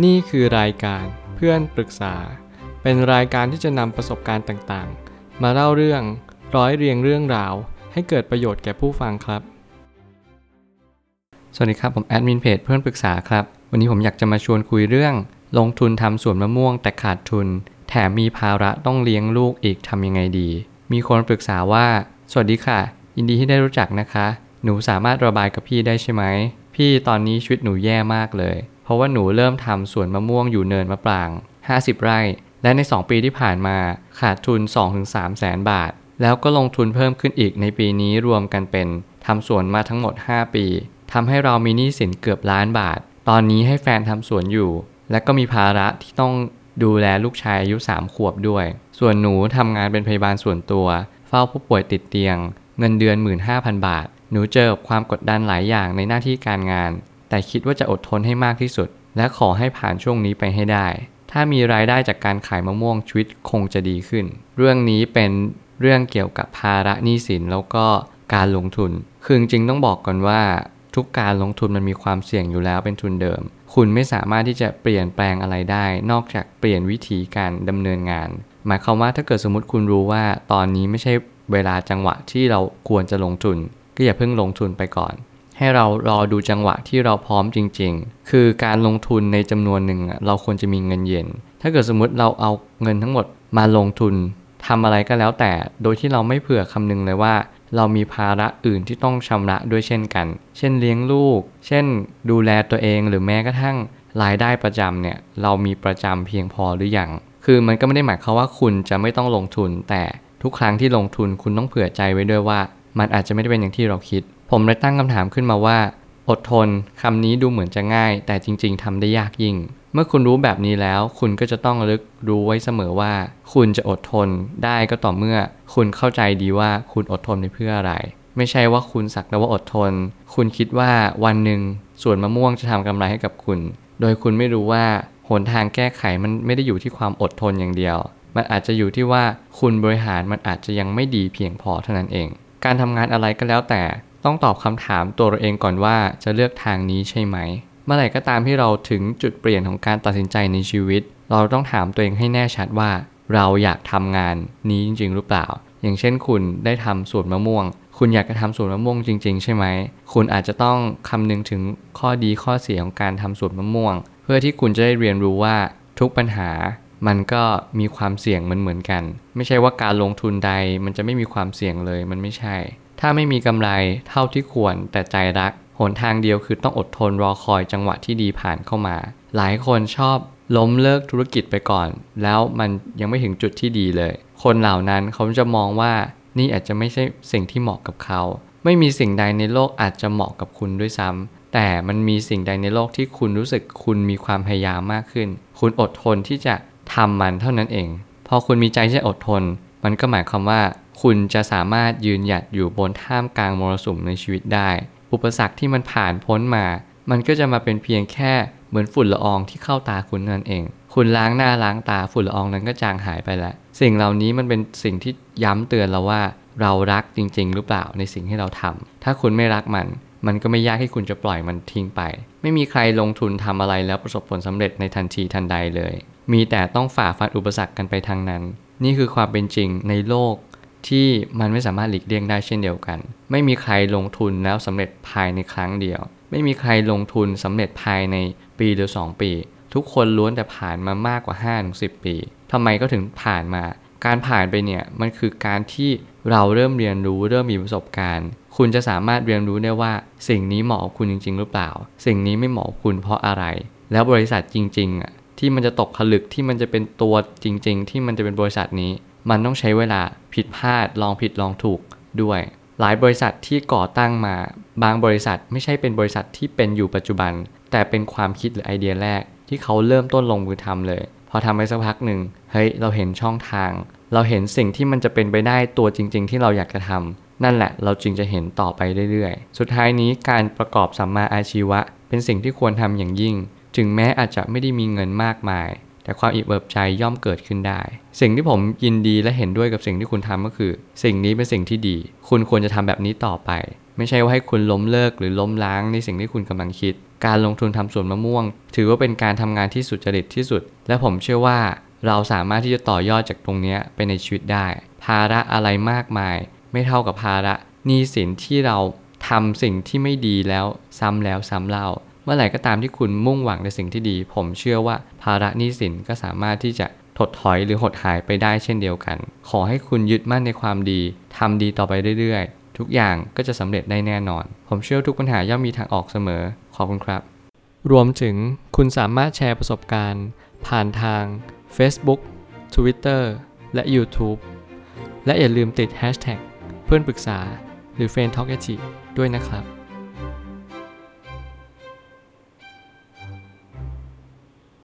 นี่คือรายการเพื่อนปรึกษา เป็นรายการที่จะนำประสบการณ์ต่างๆ มาเล่าเรื่องร้อยเรียงเรื่องราว ให้เกิดประโยชน์แก่ผู้ฟังครับ สวัสดีครับ ผมแอดมินเพจเพื่อนปรึกษาครับ วันนี้ผมอยากจะมาชวนคุยเรื่อง ลงทุนทำสวนมะม่วงแต่ขาดทุน แถมมีภาระต้องเลี้ยงลูกอีกทำยังไงดี มีคนปรึกษาว่า สวัสดีค่ะ ยินดีที่ได้รู้จักนะคะ หนูสามารถระบายกับพี่ได้ใช่ไหม พี่ตอนนี้ชีวิตหนูแย่มากเลย เพราะว่าหนูเริ่มทำสวนมะม่วงอยู่เนินมะปราง 50 ไร่ และใน 2 ปีที่ผ่านมาขาดทุน 2-3 แสนบาท แล้วก็ลงทุนเพิ่มขึ้นอีกในปีนี้รวมกันเป็นทำสวนมาทั้งหมด 5 ปีทำให้เรามีหนี้สินเกือบล้านบาท ตอนนี้ให้แฟนทำสวนอยู่ และก็มีภาระที่ต้องดูแลลูกชายอายุ 3 ขวบด้วย ส่วนหนูทำงานเป็นพยาบาลส่วนตัว เฝ้าผู้ป่วยติดเตียง เงินเดือน 15,000 บาท หนูเจอความกดดันหลายอย่างในหน้าที่การงาน แต่คิดว่าจะอดทนให้มากที่สุด และขอให้ผ่านช่วงนี้ไปให้ได้ ถ้ามีรายได้จากการขายมะม่วงชีวิตคงจะดีขึ้น เรื่องนี้เป็นเรื่องเกี่ยวกับภาระหนี้สินแล้วก็การลงทุน คือจริงต้องบอกก่อนว่า ทุกการลงทุนมันมีความเสี่ยงอยู่แล้วเป็นทุนเดิม คุณไม่สามารถที่จะเปลี่ยนแปลงอะไรได้ นอกจากเปลี่ยนวิธีการดำเนินงาน หมายความว่าถ้าเกิดสมมติคุณรู้ว่าตอนนี้ไม่ใช่เวลาจังหวะที่เราควรจะลงทุน ก็อย่าเพิ่งลงทุนไปก่อน ให้เรารอดูจังหวะที่เราพร้อมจริง ๆ คือการลงทุนในจำนวนหนึ่งเราควรจะมีเงินเย็น ถ้าเกิดสมมติเราเอาเงินทั้งหมดมาลงทุนทำอะไรก็แล้วแต่ โดยที่เราไม่เผื่อคำนึงเลยว่า เรามีภาระอื่นที่ต้องชำระด้วยเช่นกัน เช่นเลี้ยงลูก เช่น ดูแลตัวเองหรือแม้กระทั่งรายได้ประจำเนี่ยเรามีประจำเพียงพอหรืออยัง คือมันก็ไม่ได้หมายความว่าคุณจะไม่ต้องลงทุน แต่ทุกครั้งที่ลงทุนคุณต้องเผื่อใจไว้ด้วยว่า มันอาจจะไม่ได้เป็นอย่างที่เราคิด ผมเลยตั้งคำถามขึ้นมาว่า อดทนคำนี้ดูเหมือนจะง่าย แต่จริง ๆทำได้ยากยิ่ง เมื่อคุณรู้แบบนี้แล้ว คุณก็จะต้องลึกรู้ไว้เสมอว่า คุณจะอดทนได้ก็ต่อเมื่อ คุณเข้าใจดีว่าคุณอดทนไปเพื่ออะไร ไม่ใช่ว่าคุณสักแต่ว่าอดทน คุณคิดว่าวันหนึ่งสวนมะม่วงจะทำกำไรให้กับคุณ โดยคุณไม่รู้ว่าหนทางแก้ไขมันไม่ได้อยู่ที่ความอดทนอย่างเดียว มันอาจจะอยู่ที่ว่าคุณบริหารมันอาจจะยังไม่ดีเพียงพอเท่านั้นเอง การทำงานอะไรก็แล้วแต่ ต้องตอบคำถามตัวเราเองก่อนว่าจะเลือกทางนี้ใช่ไหม เมื่อไหร่ก็ตามที่เราถึงจุดเปลี่ยนของการตัดสินใจในชีวิต เราต้องถามตัวเองให้แน่ชัดว่า เราอยากทำงานนี้จริง ๆ หรือเปล่า อย่างเช่นคุณได้ทำสวนมะม่วง คุณอยากจะทำสวนมะม่วงจริง ๆ ใช่ไหม คุณอาจจะต้องคำนึงถึงข้อดีข้อเสียของการทำสวนมะม่วง เพื่อที่คุณจะได้เรียนรู้ว่าทุกปัญหามันก็มีความเสี่ยงเหมือนเหมือนกัน ไม่ใช่ว่าการลงทุนใดมันจะไม่มีความเสี่ยงเลยมันไม่ใช่ ถ้าไม่มีกำไรเท่าที่ควรแต่ใจรัก หนทางเดียวคือต้องอดทนรอคอยจังหวะที่ดีผ่านเข้ามา หลายคนชอบล้มเลิกธุรกิจไปก่อน แล้วมันยังไม่ถึงจุดที่ดีเลย คนเหล่านั้นเขาจะมองว่านี่อาจจะไม่ใช่สิ่งที่เหมาะกับเขา ไม่มีสิ่งใดในโลกอาจจะเหมาะกับคุณด้วยซ้ำแต่มันมีสิ่งใดในโลกที่คุณรู้สึกคุณมีความพยายามมากขึ้น คุณอดทนที่จะทำมันเท่านั้นเอง พอคุณมีใจที่จอดทน มันก็หมายความว่า คุณจะสามารถยืนหยัดอยู่บนท่ามกลางมรสุมในชีวิตได้ อุปสรรคที่มันผ่านพ้นมา มันก็จะมาเป็นเพียงแค่เหมือนฝุ่นละอองที่เข้าตาคุณนั่นเอง คุณล้างหน้าล้างตาฝุ่นละอองนั้นก็จางหายไปแล้วสิ่งเหล่านี้มันเป็นสิ่งที่ย้ำเตือนเราว่า เรารักจริง ๆ หรือเปล่าในสิ่งที่เราทำถ้าคุณไม่รักมัน มันก็ไม่ยากที่คุณจะปล่อยมันทิ้งไป ไม่มีใครลงทุนทำอะไรแล้วประสบผลสำเร็จในทันทีทันใดเลย มีแต่ต้องฝ่าฟันอุปสรรคกันไปทางนั้น นี่คือความเป็นจริงในโลก ที่มันไม่สามารถหลีกเลี่ยงได้เช่นเดียวกัน ไม่มีใครลงทุนแล้วสำเร็จภายในครั้งเดียว ไม่มีใครลงทุนสำเร็จภายในปีหรือ 2 ปี ทุกคนล้วนแต่ผ่านมามากกว่า5-10 ปีทำไมก็ถึงผ่านมา การผ่านไปเนี่ยมันคือการที่เราเริ่มเรียนรู้เริ่มมีประสบการณ์ คุณจะสามารถเรียนรู้ได้ว่าสิ่งนี้เหมาะกับคุณจริง ๆ หรือเปล่า สิ่งนี้ไม่เหมาะกับคุณเพราะอะไร แล้วบริษัทจริงๆอะที่มันจะตกผลึกที่มันจะเป็นตัวจริง ๆ ที่มันจะเป็นบริษัทนี้ มันต้องใช้เวลาผิดพลาดลองผิดลองถูกด้วย หลายบริษัทที่ก่อตั้งมา บางบริษัทไม่ใช่เป็นบริษัทที่เป็นอยู่ปัจจุบัน แต่เป็นความคิดหรือไอเดียแรก ที่เขาเริ่มต้นลงมือทำเลย พอทำไปสักพักหนึ่งเฮ้ยเราเห็นช่องทาง เราเห็นสิ่งที่มันจะเป็นไปได้ตัวจริง ๆ ที่เราอยากจะทำนั่นแหละ เราจึงจะเห็นต่อไปเรื่อยๆ สุดท้ายนี้การประกอบสัมมาอาชีวะ เป็นสิ่งที่ควรทำอย่างยิ่ง ถึงแม้อาจจะไม่ได้มีเงินมากมาย แต่ความอิ่มเอิบใจย่อมเกิดขึ้นได้ สิ่งที่ผมยินดีและเห็นด้วยกับสิ่งที่คุณทำก็คือ สิ่งนี้เป็นสิ่งที่ดี คุณควรจะทำแบบนี้ต่อไป ไม่ใช่ว่าให้คุณล้มเลิกหรือล้มล้างในสิ่งที่คุณกำลังคิด การลงทุนทำสวนมะม่วง ถือว่าเป็นการทำงานที่สุจริตที่สุด และผมเชื่อว่า เราสามารถที่จะต่อยอดจากตรงนี้ไปในชีวิตได้ ภาระอะไรมากมาย ไม่เท่ากับภาระหนี้สินที่เราทำสิ่งที่ไม่ดีแล้วซ้ำแล้วซ้ำเล่า เมื่อไหร่ก็ตามที่คุณมุ่งหวังในสิ่งที่ดี ผมเชื่อว่าภาระหนี้สินก็สามารถที่จะถดถอยหรือหดหายไปได้เช่นเดียวกัน ขอให้คุณยึดมั่นในความดีทำดีต่อไปเรื่อยๆ ทุกอย่างก็จะสำเร็จได้แน่นอน ผมเชื่อทุกปัญหาย่อมมีทางออกเสมอ ขอบคุณครับ รวมถึงคุณสามารถแชร์ประสบการณ์ ผ่านทาง Facebook Twitter และ YouTube และอย่าลืมติด Hashtag เพื่อนปรึกษาหรือ f r ร e n d Talk ด้วยนะครับ